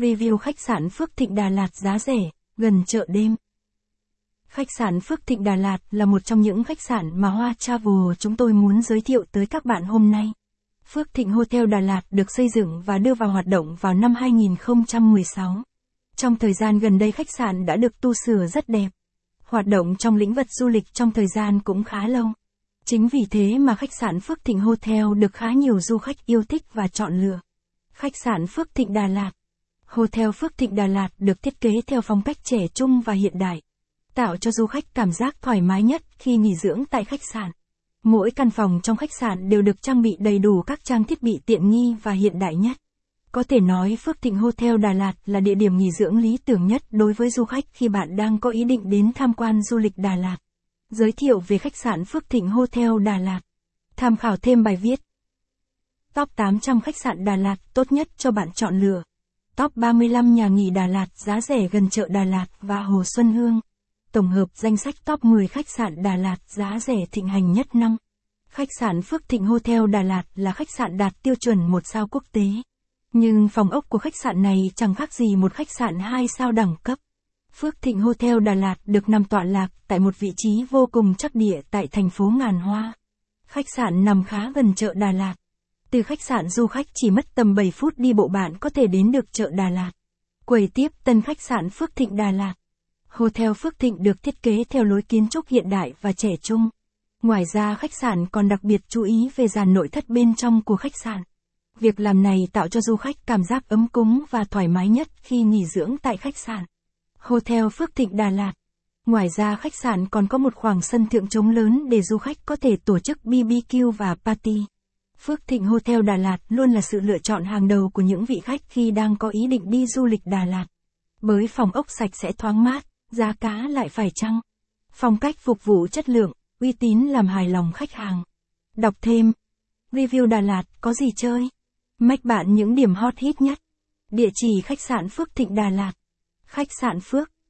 Review khách sạn Phước Thịnh Đà Lạt giá rẻ, gần chợ đêm. Khách sạn Phước Thịnh Đà Lạt là một trong những khách sạn mà Hoa Travel chúng tôi muốn giới thiệu tới các bạn hôm nay. Phước Thịnh Hotel Đà Lạt được xây dựng và đưa vào hoạt động vào năm 2016. Trong thời gian gần đây khách sạn đã được tu sửa rất đẹp. Hoạt động trong lĩnh vực du lịch trong thời gian cũng khá lâu. Chính vì thế mà khách sạn Phước Thịnh Hotel được khá nhiều du khách yêu thích và chọn lựa. Khách sạn Phước Thịnh Đà Lạt Hotel Phước Thịnh Đà Lạt được thiết kế theo phong cách trẻ trung và hiện đại, tạo cho du khách cảm giác thoải mái nhất khi nghỉ dưỡng tại khách sạn. Mỗi căn phòng trong khách sạn đều được trang bị đầy đủ các trang thiết bị tiện nghi và hiện đại nhất. Có thể nói Phước Thịnh Hotel Đà Lạt là địa điểm nghỉ dưỡng lý tưởng nhất đối với du khách khi bạn đang có ý định đến tham quan du lịch Đà Lạt. Giới thiệu về khách sạn Phước Thịnh Hotel Đà Lạt. Tham khảo thêm bài viết. Top 800 khách sạn Đà Lạt tốt nhất cho bạn chọn lựa. Top 35 nhà nghỉ Đà Lạt giá rẻ gần chợ Đà Lạt và Hồ Xuân Hương. Tổng hợp danh sách top 10 khách sạn Đà Lạt giá rẻ thịnh hành nhất năm. Khách sạn Phước Thịnh Hotel Đà Lạt là khách sạn đạt tiêu chuẩn một sao quốc tế. Nhưng phòng ốc của khách sạn này chẳng khác gì một khách sạn 2 sao đẳng cấp. Phước Thịnh Hotel Đà Lạt được nằm tọa lạc tại một vị trí vô cùng chắc địa tại thành phố Ngàn Hoa. Khách sạn nằm khá gần chợ Đà Lạt. Từ khách sạn du khách chỉ mất tầm 7 phút đi bộ bạn có thể đến được chợ Đà Lạt. Quầy tiếp tân khách sạn Phước Thịnh Đà Lạt. Hotel Phước Thịnh được thiết kế theo lối kiến trúc hiện đại và trẻ trung. Ngoài ra, khách sạn còn đặc biệt chú ý về dàn nội thất bên trong của khách sạn. Việc làm này tạo cho du khách cảm giác ấm cúng và thoải mái nhất khi nghỉ dưỡng tại khách sạn. Hotel Phước Thịnh Đà Lạt. Ngoài ra, khách sạn còn có một khoảng sân thượng trống lớn để du khách có thể tổ chức BBQ và party. Phước Thịnh Hotel Đà Lạt luôn là sự lựa chọn hàng đầu của những vị khách khi đang có ý định đi du lịch Đà Lạt. Bởi phòng ốc sạch sẽ thoáng mát, giá cá lại phải chăng. Phong cách phục vụ chất lượng, uy tín làm hài lòng khách hàng. Đọc thêm. Review Đà Lạt có gì chơi? Mách bạn những điểm hot hit nhất. Địa chỉ khách sạn Phước Thịnh Đà Lạt. Khách sạn Phước